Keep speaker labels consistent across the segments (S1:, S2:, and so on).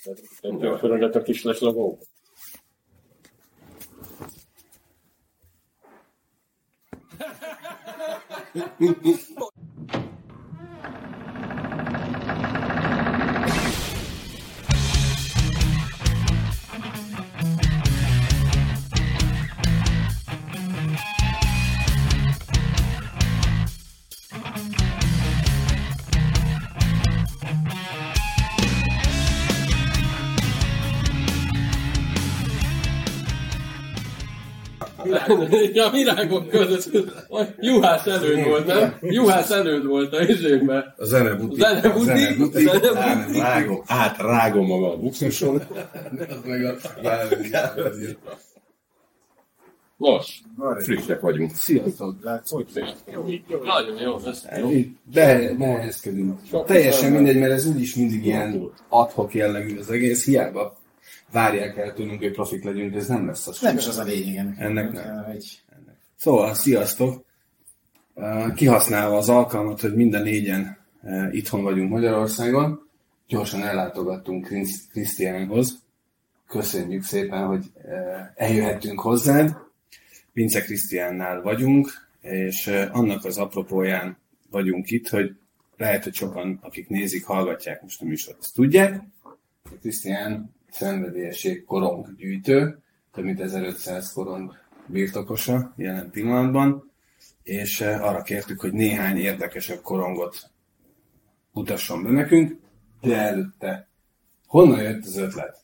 S1: Tehát a kis leslagó. Ja, virágok között. Juhász előd volt, nem? Juhász előd volt a izőkben.
S2: A zenebuti.
S1: Zenebuti.
S2: Zenebuti.
S1: Zenebuti.
S2: Rágom, átrágom magam a buxuson.
S3: Az meg a
S1: Nos,
S2: Frissek vagyunk.
S3: Sziasztok, látszol?
S1: nagyon jó, jó.
S3: De nehezkedünk. Teljesen mindegy, mert ez úgyis mindig ilyen adhok jellegű az egész, hiába várják el tőlünk, hogy profik legyünk, ez nem lesz az.
S4: Nem is az a lényeg ennek.
S3: Ennek nem.
S4: Egy,
S3: Szóval, sziasztok! Kihasználva az alkalmat, hogy minden négyen itthon vagyunk Magyarországon, gyorsan ellátogattunk Krisz- Krisztiánhoz. Köszönjük szépen, hogy eljöhettünk hozzád. Vince Krisztiánnál vagyunk, és annak az apropóján vagyunk itt, hogy lehet, hogy sokan, akik nézik, hallgatják most a műsort, ezt tudják. Krisztián szenvedélyesség koronggyűjtő, több mint 1500 korong birtokosa jelen pillanatban, és eh, arra kértük, hogy néhány érdekesebb korongot mutasson be nekünk, de előtte honnan jött az ötlet?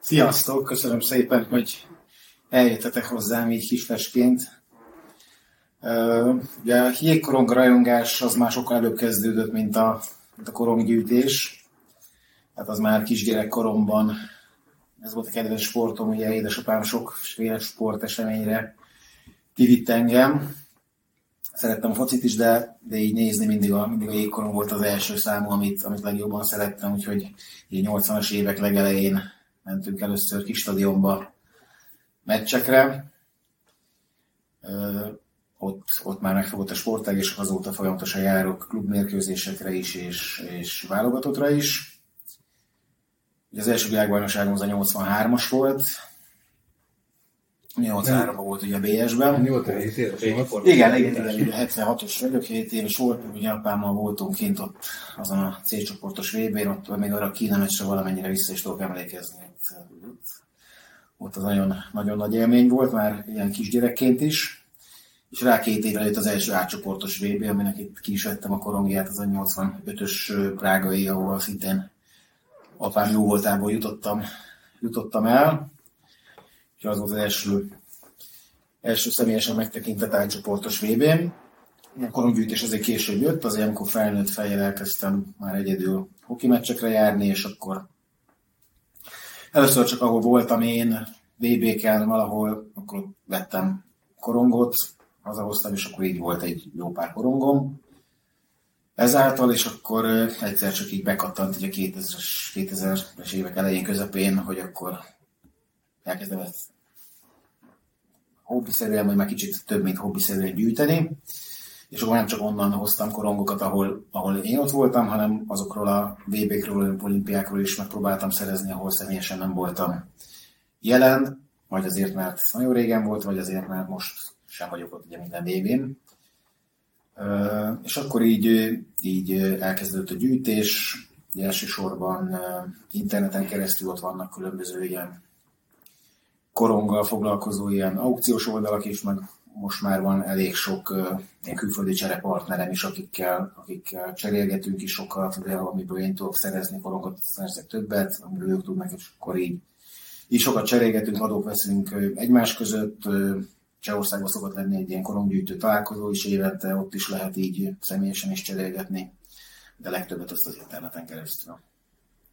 S4: Sziasztok, köszönöm szépen, hogy eljöttetek hozzám így kisfesként. Ugye a jégkorong rajongás az már sokkal előbb kezdődött, mint a, mint a koronggyűjtés. Hát az már kisgyerekkoromban, ez volt a kedvenc sportom, ugye édesapám sokféle sporteseményre kivitt engem. Szerettem a focit is, de, de így nézni mindig a, mindig a jégkorong volt az első számú, amit, amit legjobban szerettem, úgyhogy így 80-as évek legelején mentünk először kis stadionba meccsekre. Ö, ott, ott már megfogott a sportág, és azóta folyamatosan járok klubmérkőzésekre is, és, és válogatottra is. Ugye az első világbajnokságom az a 83-as volt. 83-ban volt ugye a BS-ben.
S3: 87 éves volt.
S4: Igen, igen, igen, igen 76-os vagyok, 7 éves voltam, ugye apámmal voltunk kint ott azon a C-csoportos VB-n, ott még arra a Kína meccsre valamennyire vissza is tudok emlékezni. Ott, ott az nagyon, nagyon nagy élmény volt, már ilyen kisgyerekként is. És rá két évvel előtt az első átcsoportos VB, aminek itt ki is vettem a korongját, az a 85-ös prágai, ahol szintén apám jó voltából jutottam, jutottam el. Úgyhogy az volt az első, első személyesen megtekintett átcsoportos VB-n. A koronggyűjtés azért később jött, azért amikor felnőtt fejjel elkezdtem már egyedül hoki meccsekre járni, és akkor először csak ahol voltam én, VB-ken valahol, akkor vettem korongot, hazahoztam, és akkor így volt egy jó pár korongom. Ezáltal, és akkor egyszer csak így bekattant így a 2000-es, 2000-es évek elején, közepén, hogy akkor elkezdem ezt hobbiszerűen, vagy már kicsit több, mint hobbiszerűen gyűjteni. És akkor nem csak onnan hoztam korongokat, ahol, ahol én ott voltam, hanem azokról a VB-kről, olimpiákról is megpróbáltam szerezni, ahol személyesen nem voltam jelen, vagy azért, mert nagyon régen volt, vagy azért, mert most sem vagyok ott ugye minden VB-n. És akkor így, így elkezdődött a gyűjtés, ugye elsősorban interneten keresztül ott vannak különböző ilyen koronggal foglalkozó ilyen aukciós oldalak is, meg most már van elég sok ilyen külföldi cserepartnerem is, akikkel, akikkel cserélgetünk is sokat, de amiből én tudok szerezni korongot, szerzek többet, amiből ők tudnak, és akkor így, így sokat cserélgetünk, adók veszünk egymás között. Csehországban szokott lenni egy ilyen koronggyűjtő találkozó is évente, ott is lehet így személyesen is cserélgetni, de legtöbbet azt az interneten keresztül.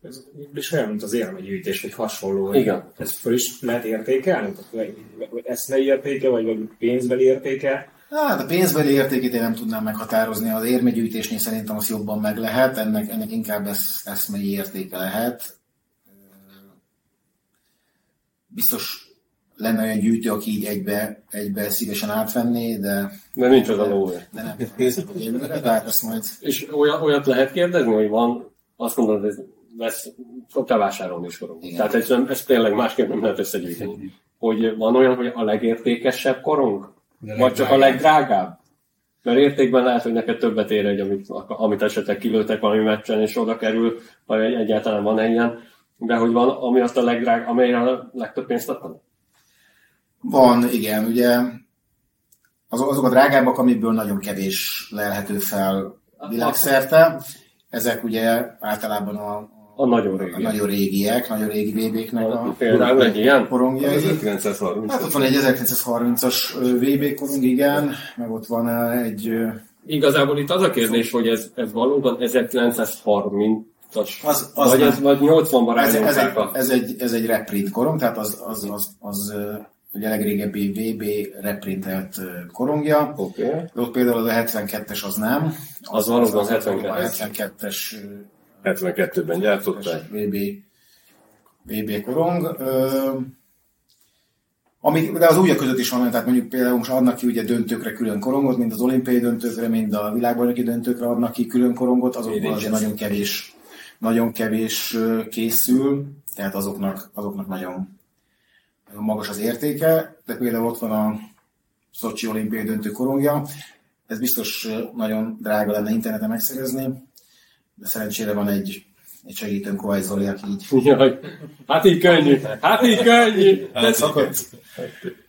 S5: Ez és olyan, mint az élmegyűjtés, vagy hasonló.
S1: Igen.
S5: Ezt föl is lehet értékelni? Vagy- vagy eszmei értéke, vagy, vagy pénzbeli értéke?
S4: Hát a pénzbeli értékét én nem tudnám meghatározni, az érmegyűjtésnél szerintem az jobban meg lehet, ennek, ennek inkább esz, eszmei értéke lehet. Biztos lenne olyan gyűjtő, aki így egybe, egybe szívesen átvenné, de,
S1: De nincs az a lóvé.
S4: de nem. De hát majd
S1: És olyat, olyat lehet kérdezni, hogy van, azt mondod, hogy ez vesz, szoktál vásárolni.
S4: Igen.
S1: Tehát ez, ez tényleg másképp nem lehet összegyűjteni. Hogy van olyan, hogy a legértékesebb korong? Vagy csak a legdrágább? Mert értékben lehet, hogy neked többet ér egy, amit, amit esetleg kilőttek valami meccsen, és oda kerül, vagy egy- egyáltalán van ilyen. De hogy van, ami azt a legdrág, amelyre a legtöbb pénzt adtam?
S4: Van, igen, ugye azok, azok a drágábbak, amiből nagyon kevés lelhető fel világszerte. Ezek ugye általában a,
S1: A nagyon
S4: a
S1: régi.
S4: nagyon régiek, nagyon régi VB-knek a
S1: Például egy ilyen?
S4: korongjai.
S2: 1930.
S4: Hát ott van egy 1930-as VB korong, igen, meg ott van egy
S1: Igazából itt az a kérdés, hogy ez, ez valóban 1930-as,
S4: Az- az
S1: vagy,
S4: nem.
S1: ez, vagy 80-ban
S4: ez, ez, egy,
S1: a...
S4: ez, egy, ez egy reprint korong, tehát az, az, az, az ö, ugye a legrégebbi VB reprintelt korongja.
S1: Okay.
S4: Ott például az a 72-es az nem.
S1: Az valóban
S4: a
S1: 72-es.
S4: 72-es
S2: 72-ben gyártották.
S4: VB, VB korong. Ö, amik, de az újak között is van, tehát mondjuk például most adnak ki ugye döntőkre külön korongot, mint az olimpiai döntőkre, mind a világbajnoki döntőkre adnak ki külön korongot, azokból azért nagyon kevés, nagyon kevés készül, tehát azoknak, azoknak nagyon magas az értéke, de például ott van a Szocsi olimpiai döntő korongja, ez biztos nagyon drága lenne interneten megszerezni, de szerencsére van egy, egy segítőnk, Kovács Zoli, aki így
S1: Jaj, hát így könnyű, hát így könnyű.
S4: hát szokott,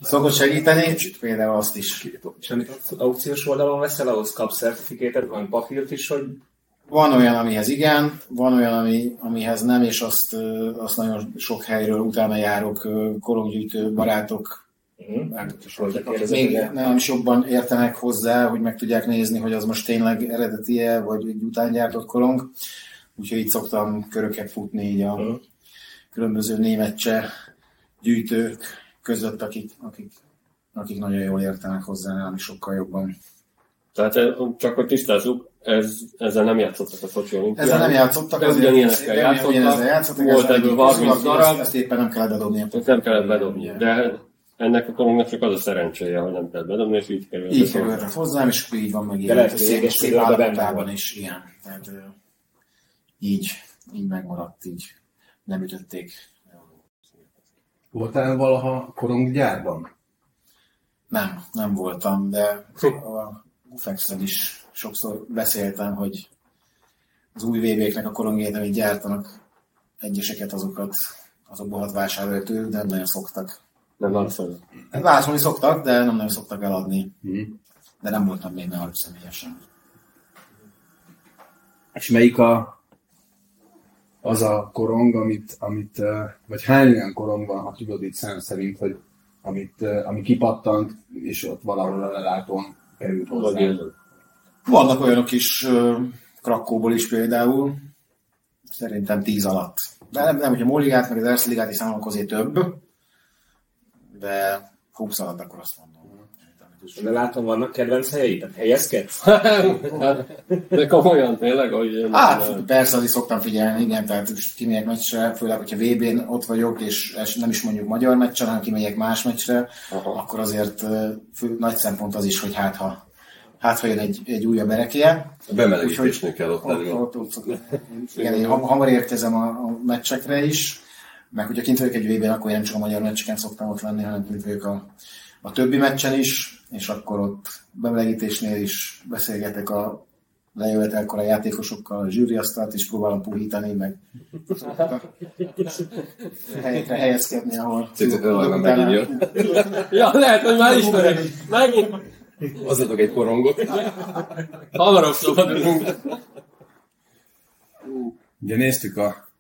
S4: szokott segíteni, például azt is.
S5: És amit az aukciós oldalon veszel, ahhoz kapsz certifikétet, van papírt is, hogy
S4: Van olyan, amihez igen, van olyan, ami, amihez nem, és azt, azt nagyon sok helyről utána járok, ö, koronggyűjtő barátok, akik még nem is jobban értenek hozzá, hogy meg tudják nézni, hogy az most tényleg eredeti-e, vagy egy utángyártott korong. Úgyhogy így szoktam köröket futni így a különböző németse gyűjtők között, akik, akik, akik nagyon jól értenek hozzá, nem is sokkal jobban.
S1: Tehát csak hogy tisztázzuk, ez, ezzel nem játszottak a Szocsi olimpián.
S4: Ezzel nem játszottak, azért-
S1: ugyanilyenekkel
S4: nem
S1: játszottak.
S4: ugyanezzel játszottak,
S1: Volt ebből
S4: egyik
S1: 30
S4: közül,
S1: darab.
S4: Ezt, éppen nem kellett bedobni.
S1: Ezt nem kellett bedobni. De ennek a korongnak csak az a szerencséje, hogy nem kellett bedobni, és így került.
S4: Így kerültek hozzám, és akkor így van meg
S5: De lehet,
S4: szép, szép
S5: volt.
S4: is, igen. Tehát így, így megmaradt, így nem ütötték.
S3: Voltál valaha koronggyárban?
S4: Nem, nem voltam, de a ufex is sokszor beszéltem, hogy az új VB-knek a korongjait, amit gyártanak, egyeseket azokat, azokból hat vásárolja tőlük, de nem nagyon szoktak.
S1: Nem válaszolni.
S4: Vásárolni szoktak, de nem nagyon szoktak eladni.
S3: Mhm.
S4: De nem voltam még náluk személyesen.
S3: És melyik a, az a korong, amit, amit, vagy hány olyan korong van, ha tudod itt szám szerint, hogy amit, ami kipattant, és ott valahol a lelátón került
S1: Vagy
S3: hozzá.
S4: Vannak olyanok is, Krakóból is például, szerintem 10 alatt. De nem, nem hogyha Moligát, meg az Erszligát is számolok azért több, de 20 alatt akkor azt mondom.
S5: de látom, vannak kedvenc helyeid, tehát helyezkedsz?
S1: De komolyan tényleg, hogy...
S4: Hát persze, azért szoktam figyelni, igen, tehát kimegyek meccsre, főleg, hogyha VB-n ott vagyok, és nem is mondjuk magyar meccsen, hanem kimegyek más meccsre,
S1: Aha.
S4: akkor azért fő, nagy szempont az is, hogy hát ha, hát, ha jön egy, egy újabb erekie,
S2: A bemelegítésnél kell ott lenni.
S4: ott, ott, ott, igen, én ham- hamar érkezem a, a meccsekre is, meg hogyha kint vagyok egy vb akkor én nem csak a magyar meccseken szoktam ott lenni, hanem kint vagyok a, a többi meccsen is, és akkor ott bemelegítésnél is beszélgetek a lejövetelkor a játékosokkal, a zsűriasztalt is próbálom puhítani, meg helyekre helyezkedni, ahol.
S1: Ja, lehet, hogy már ismerek. Megint
S2: Adjatok egy korongot.
S1: hamarabb szabadulunk.
S3: Ugye néztük a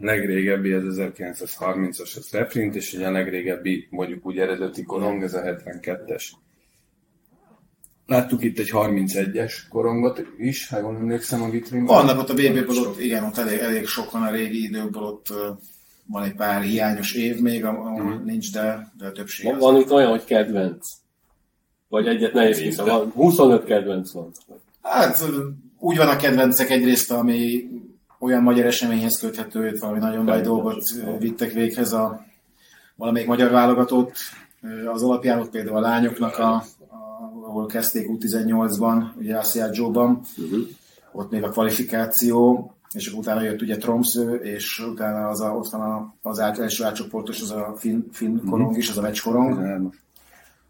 S3: a legrégebbi, ez 1930-as, az reprint, és ugye a legrégebbi, mondjuk úgy eredeti korong, ez a 72-es. Láttuk itt egy 31-es korongot is, ha jól emlékszem a vitrínben.
S4: Vannak ott a BB-ből, ott, igen, ott elég, elég sok van a régi időkből, ott van egy pár hiányos év még, ahol
S1: Mhm.
S4: nincs, de, de a többség
S1: Van,
S4: az.
S1: van itt olyan, hogy kedvenc. Vagy egyet nehéz. Van 25 kedvenc van.
S4: Hát úgy van a kedvencek egyrészt, ami olyan magyar eseményhez köthető, hogy valami nagyon nagy dolgot vittek véghez a valamelyik magyar válogatott. Az alapján ott például a lányoknak, a, a, ahol kezdték U18-ban, ugye Asiát Joe-ban, ott még a kvalifikáció, és akkor utána jött ugye Tromsø, és utána az a, ott van a, az át, első átcsoportos, az a finn, finn korong is, az a vecs korong,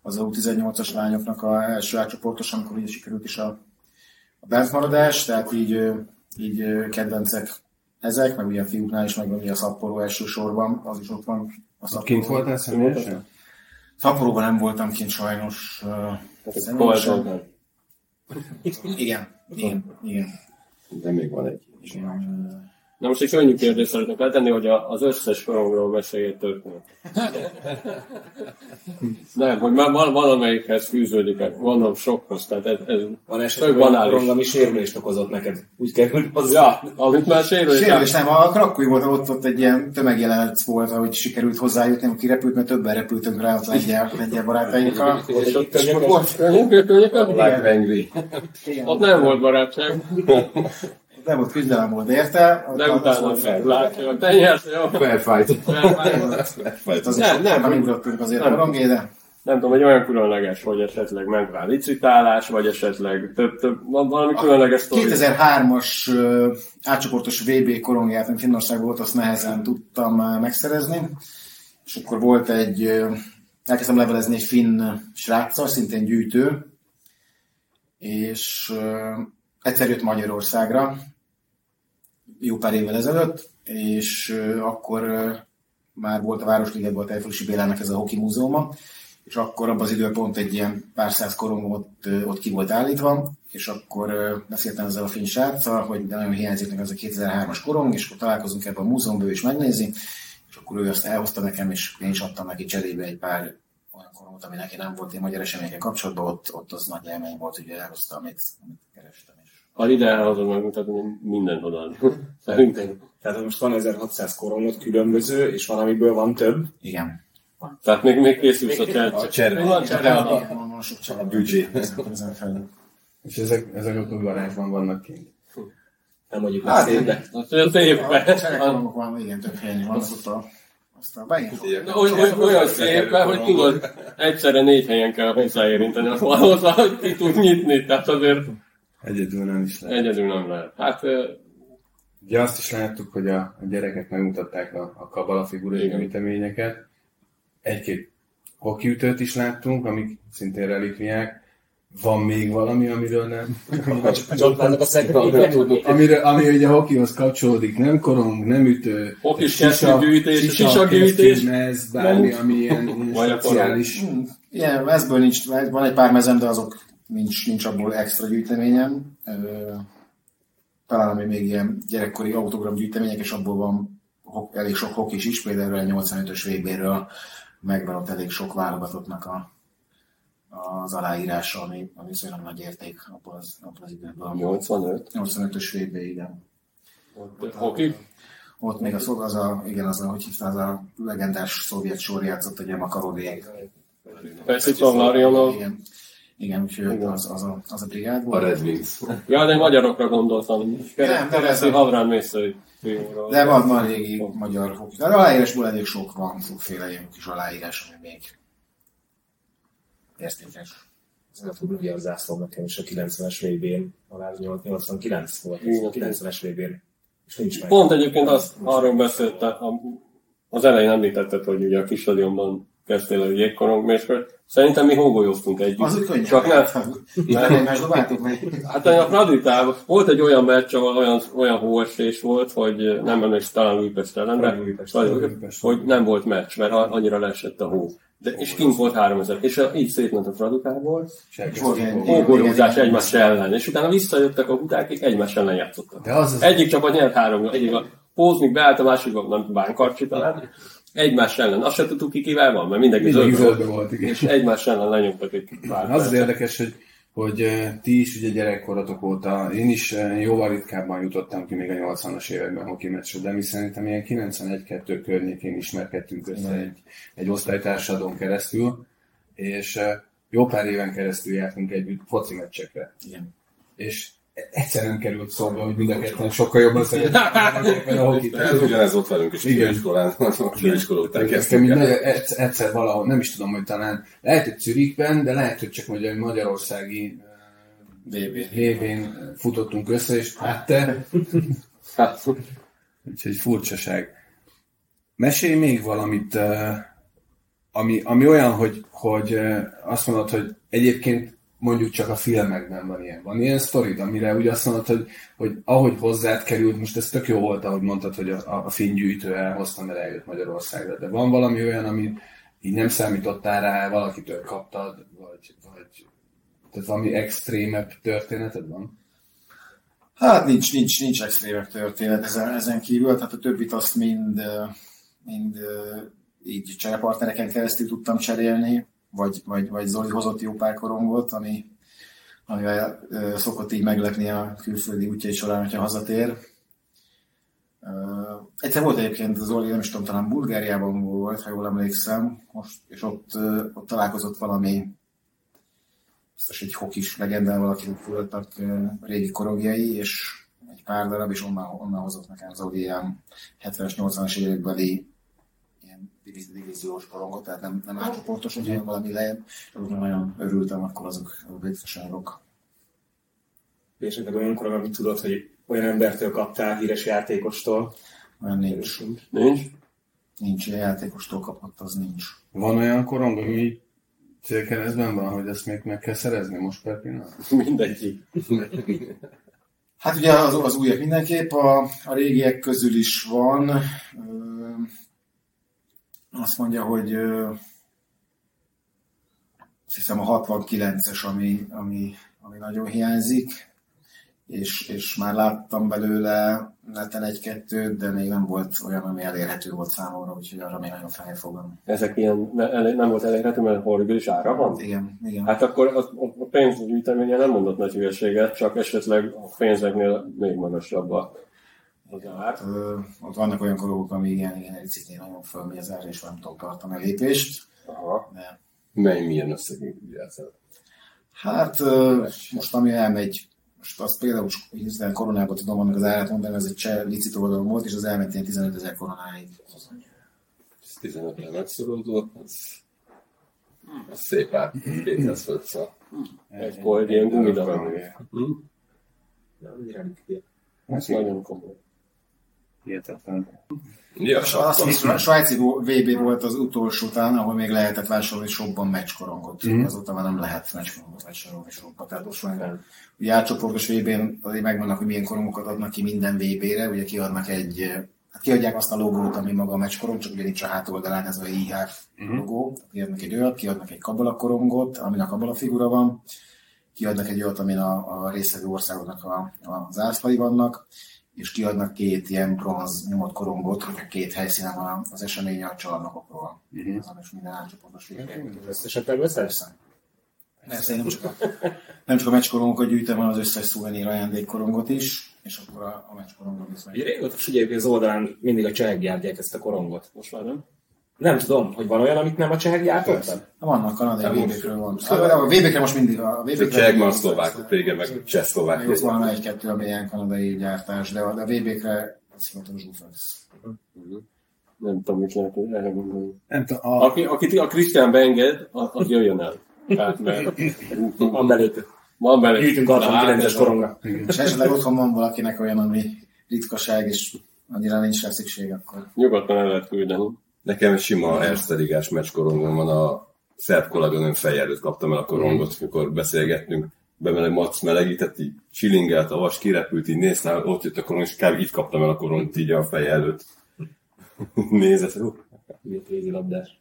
S4: az a U18-as lányoknak a első átcsoportos, amikor így sikerült is a, a bentmaradás, tehát így, így kedvencek ezek, meg ugye a fiúknál is, meg ugye a szapporó elsősorban, az is ott van. A
S3: Kint
S4: szapporó.
S3: voltál személyesen?
S4: Szapporóban nem voltam kint sajnos.
S1: Zoltán.
S4: Igen, igen, igen.
S2: De még van egy.
S4: igen.
S1: Na most egy könnyű kérdést szeretnék letenni, hogy az összes korongról mesélj egy történet. Nem, hogy már val- valamelyikhez fűződik, gondolom sokhoz, tehát ez, ez
S5: Van esetleg
S1: banális.
S5: korong, ami sérülést okozott neked. Úgy került hozzá.
S1: Ja, amit már sérülés.
S4: Sérülés nem, a Krakói volt, ott, ott egy ilyen tömegjelenet volt, ahogy sikerült hozzájutni, aki repült, mert többen repültünk rá ott lengyel, lengyel barátainkkal.
S1: És Ott nem volt barátság,
S4: nem volt küzdelem volt érte.
S1: de utána
S4: volt fel.
S1: látja, hogy te nyersz, jó?
S2: Fair fight.
S4: Ott
S2: Fight.
S1: Nem, nem.
S4: nem, ugrottunk azért
S1: Nem.
S4: a rongé, de
S1: Nem tudom, hogy olyan különleges, hogy esetleg ment rá licitálás, vagy esetleg több, több, van valami különleges sztori.
S4: 2003-as ö, átcsoportos VB korongját, ami Finnország volt, azt nehezen tudtam ö, megszerezni. És akkor volt egy, ö, elkezdtem levelezni egy finn sráccal, szintén gyűjtő, és egyszer jött Magyarországra, jó pár évvel ezelőtt, és akkor már volt a Városligetben a Tejfősi Bélának ez a hoki múzeuma, és akkor abban az időben pont egy ilyen pár száz korong ott, ott ki volt állítva, és akkor beszéltem ezzel a finn sráccal, hogy nagyon hiányzik nekem ez a 2003-as korong, és akkor találkozunk ebben a múzeumban, ő is megnézi, és akkor ő azt elhozta nekem, és én is adtam neki cserébe egy pár olyan korongot, ami neki nem volt én magyar eseményekkel kapcsolatban, ott, ott az nagy élmény volt, hogy elhozta, amit, amit kerestem.
S1: Ha ide elhozod megmutatni, mindent odaad. Szerintem.
S5: Tehát most van 1600 korongot különböző, és van, amiből van több.
S4: Igen.
S1: Tehát még, még készülsz a csere.
S2: A csere.
S1: Van csere.
S4: Igen, van, sok család.
S2: büdzsé.
S4: Ezen felül.
S3: És ezek, ezek a garázsban vannak kint.
S5: Nem mondjuk
S4: Hát,
S5: hát, szép, de
S1: Azt mondja, szép.
S4: Cserekorongok van, igen, több helyen van, azt a aztán bejön.
S1: Olyan, olyan, olyan szép, hogy tudod, egyszerre négy helyen kell hozzáérinteni, az hozzá, hogy ki tud nyitni, tehát azért
S3: Egyedül nem is lehet.
S1: egyedül nem lehet. Hát
S3: Ugye azt is láttuk, hogy a, a gyerekek megmutatták a, a kabala figurai gyűjteményeket. Egy-két hokiütőt is láttunk, amik szintén relikviák. Van még valami, amiről nem?
S5: vannak a szekrényben.
S3: Amire, ami ugye a hokihoz kapcsolódik, nem korong, nem ütő,
S1: Hokis
S3: sisak-
S1: kesztyűgyűjtés,
S3: sisak,
S1: sisakgyűjtés.
S3: kesztyűmez, bármi, ami ilyen, ilyen speciális.
S4: Igen, ezből nincs, van egy pár mezem, de azok nincs, nincs abból extra gyűjteményem. Talán ami még ilyen gyerekkori autogram gyűjtemények, és abból van elég sok hokis is, például a 85-ös VB-ről megvan ott elég sok válogatottnak a, az aláírása, ami, ami viszonylag nagy érték abból az, abból az időből.
S1: 85.
S4: 85-ös VB, igen.
S1: Hoki.
S4: Ott még az, az a, igen, az a, hogy hívta, az a legendás szovjet sor játszott, ugye Makarovék.
S1: Persze Larionov.
S4: Igen. Igen, úgyhogy az, az, a, az a brigád
S2: A
S4: volt.
S2: Red Wings.
S1: Ja, de magyarokra gondoltam.
S4: Nem, nem, a-
S1: Havrán Mészői fiúról.
S4: De van, van régi magyar hoki. De aláírásból elég sok van, sokféle ilyen kis aláírás, ami még értékes.
S5: Ez a az zászló nekem is a 90-es VB-n, talán 89 volt,
S1: Igen.
S5: a 90-es VB-n. És nincs meg.
S1: Pont egyébként azt, arról beszélt, a, az elején említetted, hogy ugye a kis stadionban kezdtél a jégkorongméskört. Szerintem mi hógolyoztunk együtt.
S4: Az úgy könnyű.
S1: Csak nem.
S4: Nem egymás dobáltuk meg.
S1: Hát a Raditában volt egy olyan meccs, ahol olyan, olyan hóesés volt, hogy nem emlékszem, talán Újpest ellen, de hogy nem volt meccs, mert annyira leesett a hó. De, és kint volt 3000, és a- így szétment a Radikából,
S4: Volt ilyen-
S1: hógolyózás egymás ellen, és utána visszajöttek a huták, akik egymás ellen játszottak.
S3: De az az,
S1: Egyik csapat nyert három, egyik a Póznik beállt, a másikban nem Bánkarcsi talán. Egymás ellen. Azt se tudtuk ki kivel van, mert mindenki
S3: Mindenki
S1: zöldbe
S3: zöldbe volt, igen.
S1: És egymás ellen lenyomtak egy pár
S3: Az az érdekes, hogy, hogy eh, ti is ugye gyerekkorotok óta, én is eh, jóval ritkábban jutottam ki még a 80-as években hoki meccsre, de mi szerintem ilyen 91-2 környékén ismerkedtünk össze egy, egy osztálytársadon keresztül, és eh, jó pár éven keresztül jártunk együtt foci meccsekre.
S4: Igen.
S3: És egyszerűen került szóba, hogy mind a ketten sokkal jobban hokit.
S2: Ez ugyanez ott velünk is
S3: Igen.
S2: főiskolán. A főiskola után kezdtünk el.
S3: egyszer, valahol, nem is tudom, hogy talán lehet, hogy Zürichben, de lehet, hogy csak hogy egy magyarországi
S4: VB.
S3: VB-n futottunk össze, és hát te
S1: Hát,
S3: Úgyhogy furcsaság. Mesélj még valamit, eh, ami, ami olyan, hogy, hogy eh, azt mondod, hogy egyébként mondjuk csak a filmekben van ilyen. Van ilyen sztorid, amire úgy azt mondod, hogy, hogy ahogy hozzád került, most ez tök jó volt, ahogy mondtad, hogy a, a filmgyűjtő elhozta, mert eljött Magyarországra, de van valami olyan, ami így nem számítottál rá, valakitől kaptad, vagy, vagy tehát valami extrémebb történeted van?
S4: Hát nincs, nincs, nincs extrémebb történet ezen, ezen kívül, tehát a többit azt mind, mind így cserepartnereken keresztül tudtam cserélni, vagy, vagy, vagy Zoli hozott jó pár ami, amivel szokott így meglepni a külföldi útjai során, hogyha hazatér. Uh, egyszer volt egyébként Zoli, nem is tudom, talán Bulgáriában volt, ha jól emlékszem, most, és ott, ott találkozott valami biztos egy hokis legendával, akik voltak régi korogjai, és egy pár darab, és onnan, onnan hozott nekem Zoli ilyen 70-es, 80-as évekbeli ilyen divíz- divíziós korongot, tehát nem, nem átcsoportos, hanem valami lejjebb, és azoknak nagyon örültem, akkor azok a ritkaságok.
S5: És esetleg olyan korong, amit tudod, hogy olyan embertől kaptál, híres játékostól.
S4: Olyan nincs.
S1: nincs?
S4: Nincs, ilyen játékostól kapott, az nincs.
S3: Van olyan korong, ami célkeresztben van, hogy ezt még meg kell szerezni most per pillanat?
S1: Mindegyik.
S4: Hát ugye az, az újak mindenképp, a, a régiek közül is van. Ö, azt mondja, hogy azt hiszem a 69-es, ami, ami, ami nagyon hiányzik, és, és már láttam belőle neten egy-kettőt, de még nem volt olyan, ami elérhető volt számomra, úgyhogy arra még nagyon fogom.
S1: Ezek ilyen ne, nem volt elérhető, mert horribilis ára van?
S4: Igen, igen.
S1: Hát akkor a, a- pénzgyűjteménye nem mondott nagy hülyeséget, csak esetleg a pénzeknél még magasabb a, az ár.
S4: Ö, ott vannak olyan korongok, ami igen, igen, egy ciknél nagyon az ár, és nem tudom tartani a lépést.
S1: Aha.
S4: De
S2: Mely milyen összegig játszol?
S4: Hát ö, most ami elmegy, most azt például hiszen koronában tudom annak az árát mondani, ez egy cseh licit oldalon volt, és az elment ilyen 15 ezer koronáig.
S2: Ez 15-re megszorozó, az, az szép ár, 200 fölött szal.
S1: Egykor egy ilyen gumidarab.
S5: Nem, annyira nem
S1: Ez nagyon komoly.
S3: Hihetetlen.
S2: Ja,
S4: És azt hiszem, a svájci VB volt az utolsó után, ahol még lehetett vásárolni shopban meccskorongot.
S3: Mhm.
S4: Mm. Azóta már nem lehet meccskorongot vásárolni shopban. Tehát most már ugye átcsoportos VB-n azért megvannak, hogy milyen korongokat adnak ki minden VB-re. Ugye kiadnak egy, hát kiadják azt a logót, ami maga a meccskorong, csak ugye nincs a hátoldalán ez a IHF
S3: Mhm.
S4: logó. Kiadnak egy olyat, kiadnak egy kabala korongot, amin a kabala figura van. Kiadnak egy olyat, amin a, a résztvevő országoknak a, a zászlai vannak és kiadnak két ilyen bronz nyomott korongot, hogyha két helyszínen van az esemény a csarnokokról.
S3: Mhm.
S4: Azon is minden átcsoportos végén.
S5: Összesetleg veszel?
S4: Persze. Én nem csak a, nem csak a meccskorongokat gyűjtem, hanem az összes szuvenír ajándékkorongot is, és akkor a, a meccskorongot is meg.
S5: régóta figyelj, az oldalán mindig a csehek gyártják ezt a korongot.
S1: Most már nem?
S5: Nem tudom, hogy van olyan, amit nem a csehek gyártottak?
S4: Vannak kanadai VB-kről van. A, a VB-kre most mindig a, A VB-kre
S2: csehek már szlovákok régen, meg csehszlovák.
S4: Ott van egy-kettő, ami ilyen kanadai gyártás, de a, VB-kre az hivatalos Uflex.
S1: Nem tudom, mit lehet erre gondolni.
S3: Nem tudom, a,
S1: Aki, akit a Krisztián beenged, az, jöjjön el. Tehát, mert
S5: Van belőtt.
S1: van bele.
S5: Gyűjtünk
S1: Na, hát
S5: 69-es
S1: ez a-
S5: koronga.
S4: És esetleg otthon van valakinek olyan, ami ritkaság, és annyira nincs rá szükség, akkor
S1: Nyugodtan el lehet küldeni.
S2: Nekem egy sima Erste ligás meccskorongom van, a szerb kolléganőm fej előtt kaptam el a korongot, mikor beszélgettünk. Bemeleg Max melegített, így csilingelt, a vas kirepült, így néztem, ott jött a korong, és kb. itt kaptam el a koront így a fej előtt. Nézett, hú,
S5: Miért vízilabdás?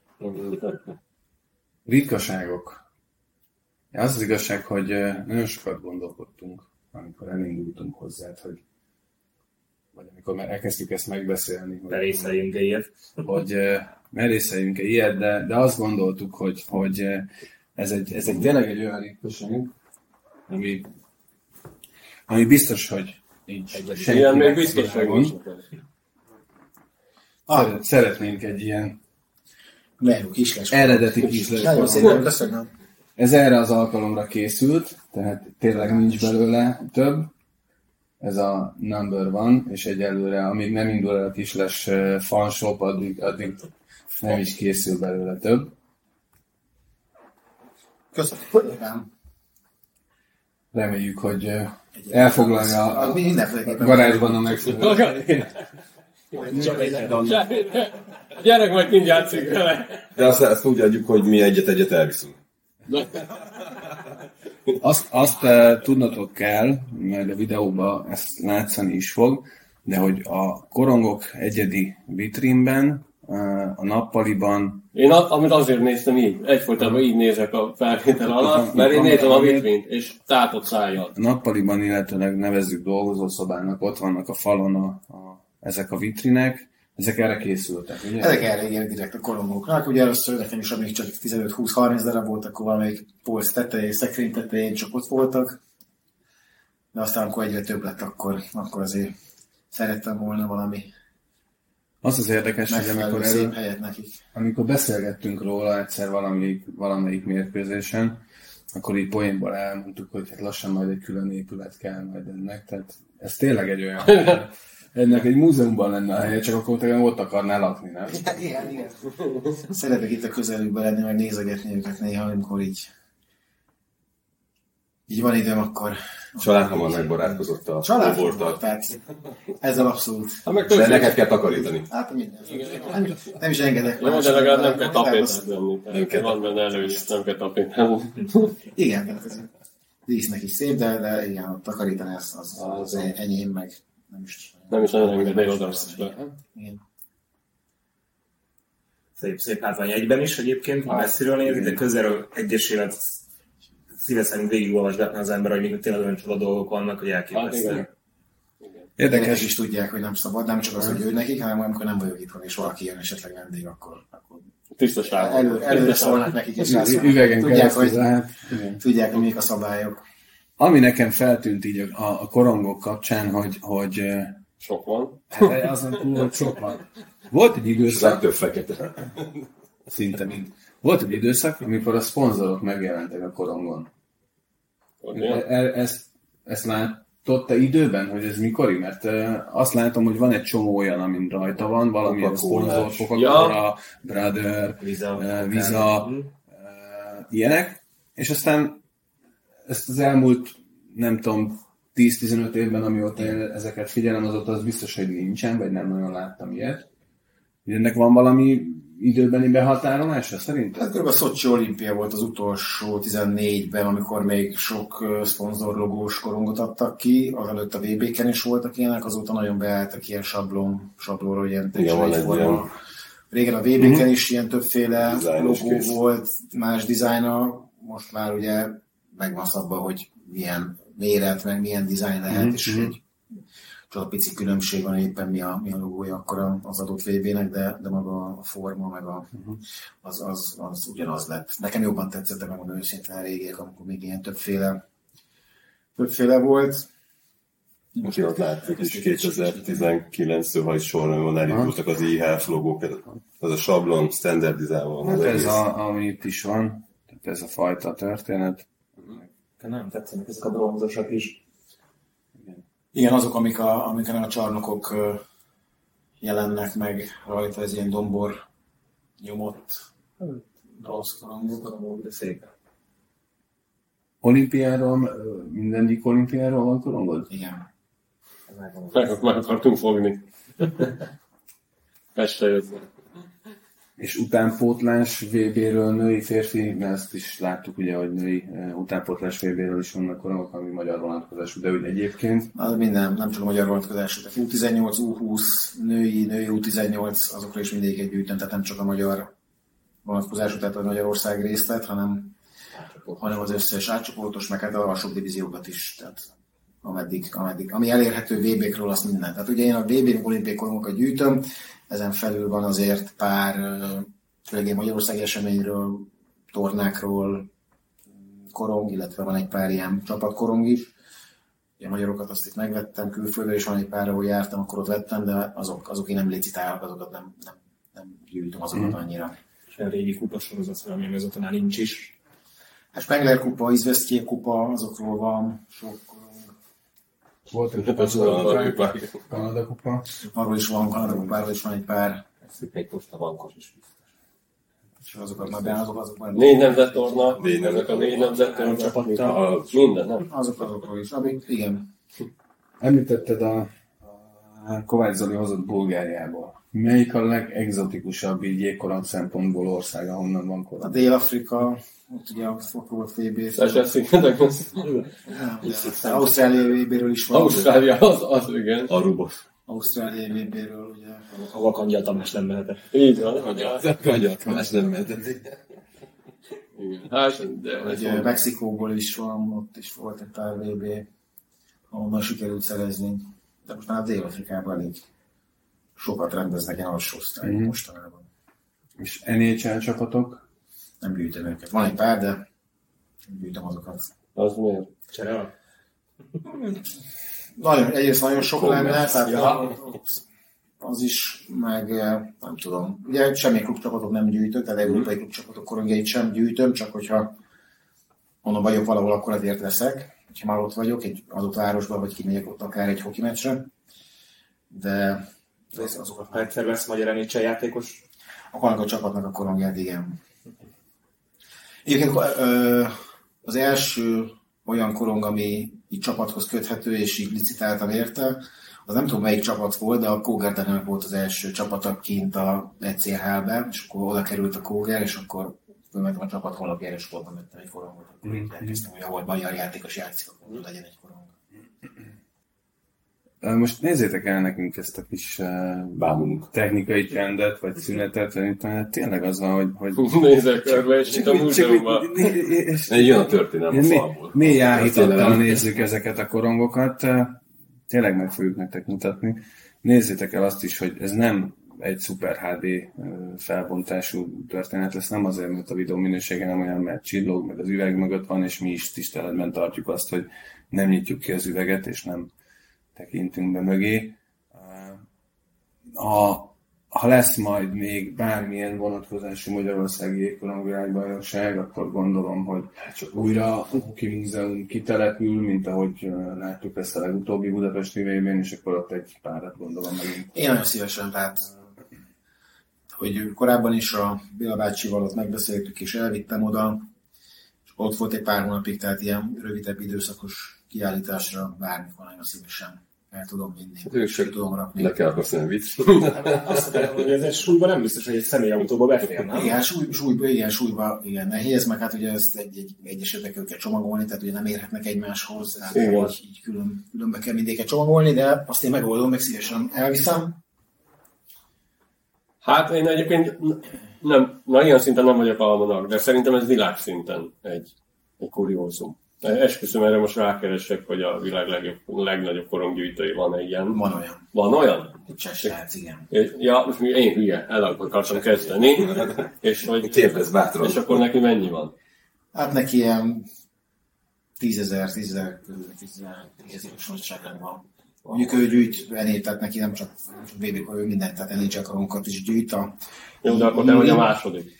S3: ritkaságok. Az az igazság, hogy eh, nagyon sokat gondolkodtunk, amikor elindultunk hozzá, hogy vagy amikor már elkezdtük ezt megbeszélni, hogy,
S5: Berészeljünk ilyet.
S3: hogy eh, merészeljünk-e ilyet, de, de azt gondoltuk, hogy, hogy eh, ez egy, ez egy tényleg egy olyan ritkaság, ami, ami biztos, hogy nincs senkinek
S1: Ilyen még biztos, hogy.
S3: Szeret- Szeretnénk egy ilyen
S4: Lejú, kisles.
S3: eredeti kis
S4: Nagyon szépen köszönöm.
S3: Ez erre az alkalomra készült, tehát tényleg nincs belőle több. Ez a number van, és egyelőre, amíg nem indul el a kisles eh, fanshop, addig, addig nem is készül belőle több.
S4: Köszönöm.
S3: Reméljük, hogy eh, Elfoglalja a-
S4: mindenféleképpen.
S3: Garázsban a megszólal.
S1: A gyerek majd mind játszik vele.
S2: De azt, azt úgy adjuk, hogy mi egyet-egyet elviszünk.
S3: Azt, azt uh, tudnotok kell, mert a videóban ezt látszani is fog, de hogy a korongok egyedi vitrínben, uh, a nappaliban
S1: Én a, amit azért néztem így, egyfolytában így nézek a felvétel alatt, mert én nézem a vitrint, és tátott szájjal.
S3: A nappaliban, illetőleg nevezzük dolgozószobának, ott vannak a falon a, a, ezek a vitrinek, ezek erre készültek, ugye?
S4: Ezek erre igen, direkt a korongoknak. Ugye először nekem is, amíg csak 15-20-30 darab volt, akkor valamelyik polc tetején, szekrény tetején csak ott voltak. De aztán, amikor egyre több lett, akkor, akkor azért szerettem volna valami
S3: Az az érdekes, hogy amikor, erről,
S4: helyet nekik.
S3: amikor beszélgettünk róla egyszer valamelyik, valamelyik mérkőzésen, akkor így poénból elmondtuk, hogy hát lassan majd egy külön épület kell majd ennek. Tehát ez tényleg egy olyan, ennek egy múzeumban lenne a helye, csak akkor te ott akarnál lakni, nem?
S4: Igen, igen. Szeretek itt a közelükben lenni, meg nézegetni őket néha, amikor így így van időm, akkor
S2: Család hamar megbarátkozott a
S4: család
S2: csoporttal.
S4: tehát ezzel abszolút.
S1: Hát meg
S2: De neked kell takarítani.
S4: Hát minden. Nem, nem is engedek.
S1: Jó, de legalább nem kell tapétát venni.
S2: Nem kell.
S1: Van benne elő is, nem kell tapétát.
S4: Igen, tehát ez dísznek is szép, de, de igen, takarítani az, az, az enyém meg nem is.
S1: Nem is nagyon engedné oda.
S4: Igen.
S5: Szép, szép látvány egyben is egyébként, ha messziről nézik, de közelről egyesével szíve szerint végigolvasgatna az ember, hogy még tényleg olyan csoda dolgok vannak, hogy
S1: Hát
S5: elképesztő.
S1: igen.
S4: Érdekes is tudják, hogy nem szabad, nem csak az, hogy ő nekik, hanem amikor nem vagyok itthon, és valaki jön esetleg vendég, akkor, akkor
S1: Tisztaság.
S4: elő, előre szólnak nekik, és
S3: üvegen
S4: tudják, hogy,
S3: lehet.
S4: Tudják, hogy mik a szabályok.
S3: Ami nekem feltűnt így a, a korongok kapcsán, hogy, hogy
S1: Sok van.
S3: hát azon túl, hogy sok van. Volt egy időszak,
S2: Legtöbb fekete.
S3: szinte mind. Volt egy időszak, amikor a szponzorok megjelentek a korongon. E- e- Ezt, ezt látott te időben, hogy ez mikori? Mert uh, azt látom, hogy van egy csomó olyan, amin rajta van, valamilyen szponzor, Coca-Cola, Brother,
S5: Visa.
S3: eh, Visa,
S5: Mhm.
S3: ilyenek, és aztán ezt az elmúlt, nem tudom, 10-15 évben, amióta én ezeket figyelem, azóta az biztos, hogy nincsen, vagy nem nagyon láttam ilyet. Hogy Ennek van valami időbeni behatárolása szerintem?
S4: Hát kb. a Szocsi olimpia volt az utolsó 14-ben, amikor még sok ö, szponzor logós korongot adtak ki, azelőtt a VB-ken is voltak ilyenek, azóta nagyon beálltak ilyen sablon, sablonról ilyen
S2: ilyen.
S4: Régen a VB-ken is ilyen többféle logó volt, más dizájna, most már ugye megvan szabva, hogy milyen méret, meg milyen dizájn lehet, és egy csak a pici különbség van éppen mi a, mi a logója akkor a- az adott VB-nek, de, de maga a forma, meg a, az, az, az ugyanaz lett. Nekem jobban tetszett, megmondom őszintén a régiek, amikor még ilyen többféle, többféle volt.
S2: Most ott látszik is 2019-től, ha is sorra van elindultak az IHF logók. Ez a sablon, standardizálva van.
S3: Hát
S2: az
S3: ez,
S2: egész.
S3: a, ami itt is van, tehát ez a fajta történet.
S5: Nem tetszenek ezek a bronzosok is.
S4: Igen, azok, amik a, amiken a csarnokok jelennek meg rajta, ez ilyen dombor nyomott bronzkorongok.
S5: De szép.
S3: Olimpiáról, mindegyik olimpiáról van korongod?
S4: Igen.
S1: Meg, meg akartunk fogni. Este jött.
S3: És utánpótlás VB-ről női férfi, mert ezt is láttuk ugye, hogy női eh, utánpótlás VB-ről is vannak korongok, ami magyar vonatkozású, de úgy egyébként.
S4: Az minden, nem csak a magyar vonatkozású. Tehát U18, U20, női, női U18, azokra is mindegyik gyűjtöm, tehát nem csak a magyar vonatkozású, tehát a Magyarország részt vett, hanem, hanem az összes átcsoportos, meg hát a alsóbb divíziókat is. Tehát ameddig, ameddig, ami elérhető VB-kről, azt minden. Tehát ugye én a VB olimpiai korongokat gyűjtöm, ezen felül van azért pár főleg Magyarországi eseményről, tornákról, korong, illetve van egy pár ilyen csapatkorong is. Ugye a magyarokat azt itt megvettem külföldről, és van egy pár, ahol jártam, akkor ott vettem, de azok, azok én nem licitálok, azokat nem, nem, nem gyűjtöm azokat annyira.
S5: És a régi kupasorozat, ami még azóta nincs is.
S4: Hát Spengler kupa, Izvesztjé kupa, azokról van sok.
S3: Volt egy
S1: Hát az a kupa.
S3: Kanada kupa.
S4: Arról is van, Kanada kupáról is van egy pár.
S5: Egy posta bankos is biztos.
S4: És azokat már be, azok, már
S1: Négy nemzettorna,
S2: Négy
S1: ezek a négy nemzettorna,
S5: csapattal.
S2: A
S1: minden, nem?
S4: azok azokról is, amik, igen.
S3: Említetted a Kovács Zoli hozott Bulgáriából. Melyik a legexotikusabb így jégkorong szempontból ország, ahonnan van
S4: A
S3: korong?
S4: Dél-Afrika, ott ugye a volt VB,
S1: az-
S4: Ausztrália VB-ről is van.
S1: Ausztrália, az, az igen.
S2: Arubos.
S4: Ausztrália VB-ről, ugye.
S5: A vakangyal Tamás nem mehetett.
S1: Így van, hogy az.
S2: Magyar, más nem mehetett.
S1: Igen. Hát, de
S4: Ugye Mexikóból is van, ott is volt egy pár VB, ahonnan sikerült szerezni. De most már Dél-Afrikában elég sokat rendeznek ilyen alsó osztályok
S3: Mhm.
S4: mostanában.
S3: És NHL csapatok?
S4: Nem gyűjtöm őket. Van egy pár, de nem gyűjtöm azokat.
S1: az miért?
S5: Cserel?
S4: Nagyon, egyrészt nagyon sok lenne, tehát
S1: Ja.
S4: az is, meg eh, nem tudom. Ugye semmi klubcsapatot nem gyűjtök, tehát európai klubcsapatok korongjait sem gyűjtöm, csak hogyha onnan vagyok valahol, akkor ezért veszek. Ha már ott vagyok, egy adott városban, vagy kimegyek ott akár egy hoki meccsre. De ez- azokat
S5: Ha egyszer lesz magyar NHL játékos,
S4: annak a csapatnak a korongját, igen. Egyébként az első olyan korong, ami így csapathoz köthető, és így licitáltam érte, az nem tudom melyik csapat volt, de a Kógernek volt az első csapata kint a ECHL-ben, és akkor oda került a Kóger, és akkor fölmentem a csapat honlapjára, és voltam vettem egy korongot, akkor így elkezdtem, hogy ahol magyar játékos játszik, akkor legyen egy korong.
S3: Ö, Most nézzétek el nekünk ezt a kis uh, technikai trendet, vagy szünetet, szerintem hát tényleg az van, hogy... hogy
S1: Nézek körbe, és itt a múzeumban.
S2: Jön a történelem a falból.
S3: áhítattal
S2: Történelem.
S3: nézzük ezeket a korongokat. Tényleg meg fogjuk nektek mutatni. Nézzétek el azt is, hogy ez nem egy Super HD felbontású történet lesz, nem azért, mert a videó minősége nem olyan, mert csillog, meg az üveg mögött van, és mi is tiszteletben tartjuk azt, hogy nem nyitjuk ki az üveget, és nem tekintünk be mögé. A, ha lesz majd még bármilyen vonatkozású Magyarországi Jégkorongvilágbajnokság, akkor gondolom, hogy csak újra a Hoki Múzeum kitelepül, mint ahogy láttuk ezt a legutóbbi Budapesti vb és akkor ott egy párat gondolom megint.
S4: Én nagyon szívesen, tehát hogy korábban is a Béla bácsival ott megbeszéltük, és elvittem oda, és ott volt egy pár hónapig, tehát ilyen rövidebb időszakos kiállításra bármikor nagyon szívesen el tudom vinni,
S2: Ők
S4: és
S2: se-
S4: ki tudom rakni.
S2: Le kell használni vicc.
S5: azt akarom, hogy ez egy súlyban nem biztos, hogy egy személyautóba befér, nem?
S4: Igen, súly, súlyba, igen, súlyba, igen, nehéz, meg hát ugye ezt egy, egy, egy esetben kell csomagolni, tehát ugye nem érhetnek egymáshoz, tehát
S1: Igen.
S4: így, így külön, különbe kell mindéket csomagolni, de azt én megoldom, meg szívesen elviszem.
S1: Hát én egyébként nem, na ilyen szinten nem vagyok almanak, de szerintem ez világszinten egy, egy kuriózum. Esküszöm, erre most rákeresek, hogy a világ legjobb, legnagyobb koronggyűjtői van ilyen.
S4: Van olyan.
S1: Van olyan?
S4: Egy csesrác, igen.
S1: Ja, én hülye, el akartam kezdeni, és hogy
S2: Kérdezz bátran.
S1: és akkor neki mennyi van?
S4: Hát neki ilyen tízezer, tízezer körül, tízezer, tízezer nagyságrend van. Mondjuk ő gyűjt ennél, tehát neki nem csak VB, ő mindent, tehát karonkat is gyűjt. A,
S1: Jó, de akkor te vagy a második.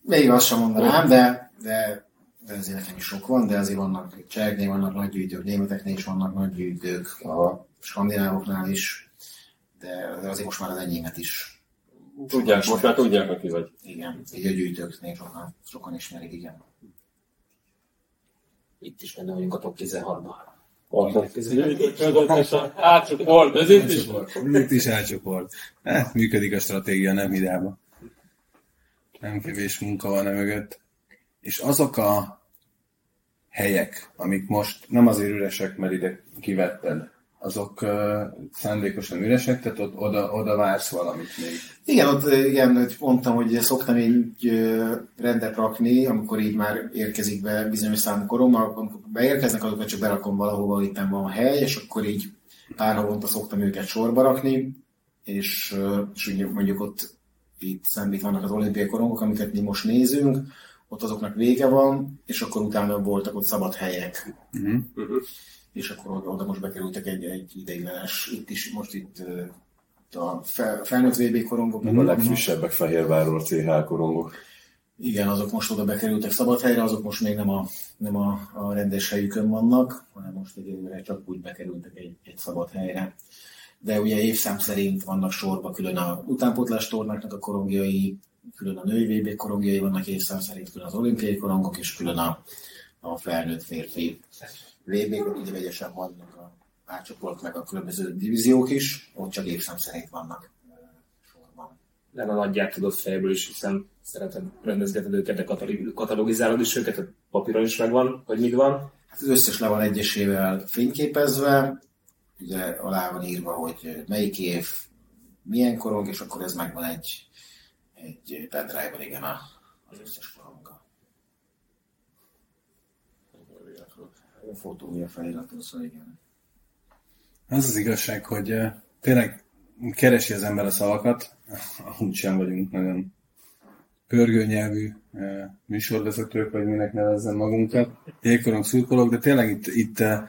S4: még azt sem mondanám, de, de, de azért nekem is sok van, de azért vannak cseheknél vannak nagy gyűjtők, németeknél is vannak nagy gyűjtők, a skandinávoknál is, de, de azért most már az enyémet is.
S1: Tudják, most már tudják, aki vagy.
S4: Igen, így a gyűjtőknél sokan, sokan ismerik, igen.
S5: Itt is benne vagyunk a top 16-ban.
S1: Átcsoport, ez itt is.
S3: Itt is átcsoport. Hát, működik a stratégia, nem hidába. Nem kevés munka van a mögött. És azok a helyek, amik most nem azért üresek, mert ide kivetted, azok uh, szándékosan üresek, tehát ott, oda, oda vársz valamit még.
S4: Igen, ott igen, hogy mondtam, hogy szoktam így ö, rendet rakni, amikor így már érkezik be bizonyos számú korom, amikor beérkeznek, azokat csak berakom valahova, itt van hely, és akkor így pár havonta szoktam őket sorba rakni, és, ö, és ugye mondjuk ott itt szemben vannak az olimpiai korongok, amiket mi most nézünk, ott azoknak vége van, és akkor utána voltak ott szabad helyek.
S3: Uh-huh.
S4: És akkor oda, most bekerültek egy, egy ideiglenes, itt is, most itt a fel, felnőtt VB korongok,
S2: A legfrissebbek Fehérvárról CH korongok.
S4: Igen, azok most oda bekerültek szabad helyre, azok most még nem a, nem a, a rendes helyükön vannak, hanem most egyelőre csak úgy bekerültek egy, egy szabad helyre. De ugye évszám szerint vannak sorba külön a utánpótlás tornáknak a korongjai, külön a női VB korongjai vannak évszám szerint, külön az olimpiai korongok, és külön a, a felnőtt férfi VB-k, ugye vegyesen vannak a átcsoport, meg a különböző divíziók is, ott csak évszám szerint vannak sorban.
S5: Nem a nagyját tudod fejből is, hiszen szereted rendezgeted őket, de katalog- katalogizálod is őket, a papíron is megvan, hogy mit van.
S4: Hát az összes le van egyesével fényképezve, ugye alá van írva, hogy melyik év, milyen korong, és akkor ez megvan egy, egy pendrive-ban, igen, az összes koronga. A fotója feliratú, szóval igen.
S3: Az az igazság, hogy eh, tényleg keresi az ember a szavakat, amúgy sem vagyunk nagyon pörgőnyelvű eh, műsorvezetők, vagy minek nevezzem magunkat, jégkorong szurkolók, de tényleg itt, itt eh,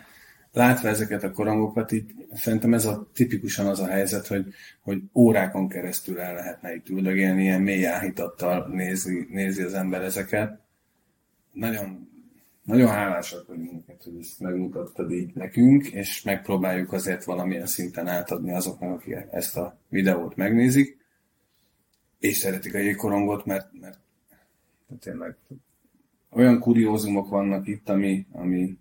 S3: látva ezeket a korongokat, itt szerintem ez a tipikusan az a helyzet, hogy, hogy órákon keresztül el lehetne itt üldögélni, ilyen mély áhítattal nézi, nézi az ember ezeket. Nagyon, nagyon hálásak vagyunk neked, hogy ezt megmutattad így nekünk, és megpróbáljuk azért valamilyen szinten átadni azoknak, akik ezt a videót megnézik, és szeretik a jégkorongot, mert, mert tényleg olyan kuriózumok vannak itt, ami, ami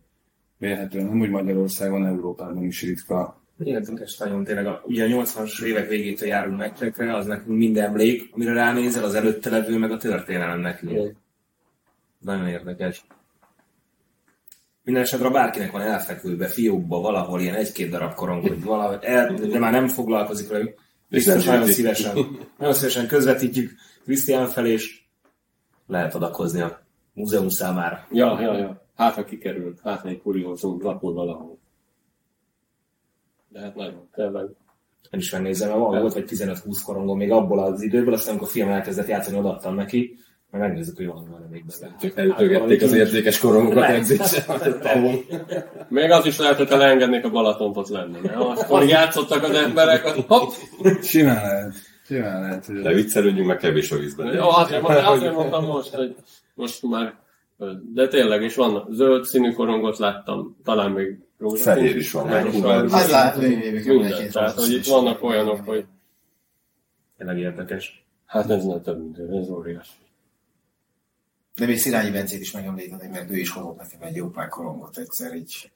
S3: vélhetően nem úgy Magyarországon, Európában is ritka.
S5: Érdekes nagyon tényleg. A, ugye a 80-as évek végétől járunk meccsekre, az nekünk minden emlék, amire ránézel, az előtte levő, meg a történelem nekünk. Nagyon érdekes. Minden esetre bárkinek van elfekvőbe, fiókba, valahol ilyen egy-két darab korong, hogy valahogy el, de már nem foglalkozik velük, biztos nagyon szívesen, nagyon szívesen közvetítjük Krisztián felé, és lehet adakozni a múzeum számára.
S1: Ja, ja, ja. Hát, ha kikerült, hát egy kuriózum lapul valahol. De hát nagyon, tényleg.
S5: Én is megnézem, mert van, volt vagy 15-20 korongom még abból az időből, aztán amikor a film elkezdett játszani, odaadtam neki, meg megnézzük, hogy van van még benne.
S2: Csak elütögették az értékes korongokat edzésre.
S1: Még az is lehet, hogy leengednék a Balatont ott lenne. Mert akkor játszottak az emberek, hogy hopp!
S3: Simán lehet. Simán lehet, hogy
S2: De viccelődjünk, meg kevés a vízben.
S1: Jó, azért, mondtam, azért mondtam most, hogy most már de tényleg, és van zöld színű korongot láttam, talán még rózsaszín
S2: Fehér is van,
S1: is.
S4: Az hogy évek
S1: Minden, tehát, hogy itt vannak olyanok, hogy
S5: Tényleg érdekes.
S1: hát ez nem több, mint ez, ez óriási.
S4: De még Szirányi Bencét is megemlítenek, mert ő is hozott nekem egy jó pár korongot egyszer, így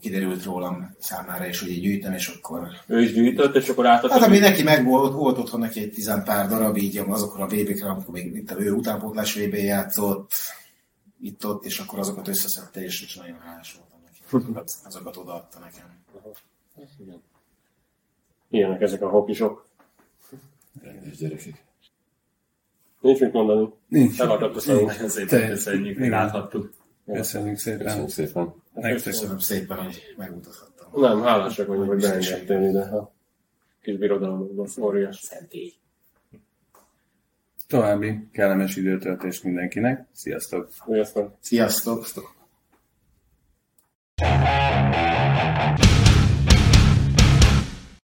S4: kiderült rólam számára, és hogy így gyűjtem, és akkor...
S1: Ő is gyűjtött, és akkor átadta.
S4: Hát ami neki meg volt, volt otthon neki egy tizen pár darab, így azokra a VB-kre, amikor még itt ő utánpótlás VB játszott, itt ott, és akkor azokat összeszedte, és, és nagyon hálás voltam neki. Azokat, azokat odaadta nekem.
S1: Igen. Ilyenek ezek a hokisok.
S2: Rendes gyerekek.
S1: Nincs mit mondani.
S3: nincs.
S1: Elakadt a szavunk.
S5: Nagyon szépen köszönjük, hogy
S3: igen.
S5: láthattuk.
S3: Köszönjük szépen.
S2: Köszönöm szépen.
S3: Nektek
S4: Köszönöm szépen, hogy megmutathattam.
S1: Nem, hálásak vagyunk, hogy beengedtél ide. A kis birodalomban, óriás.
S5: Szentély.
S3: további kellemes időtöltést mindenkinek. Sziasztok!
S1: Sziasztok!
S4: Sziasztok!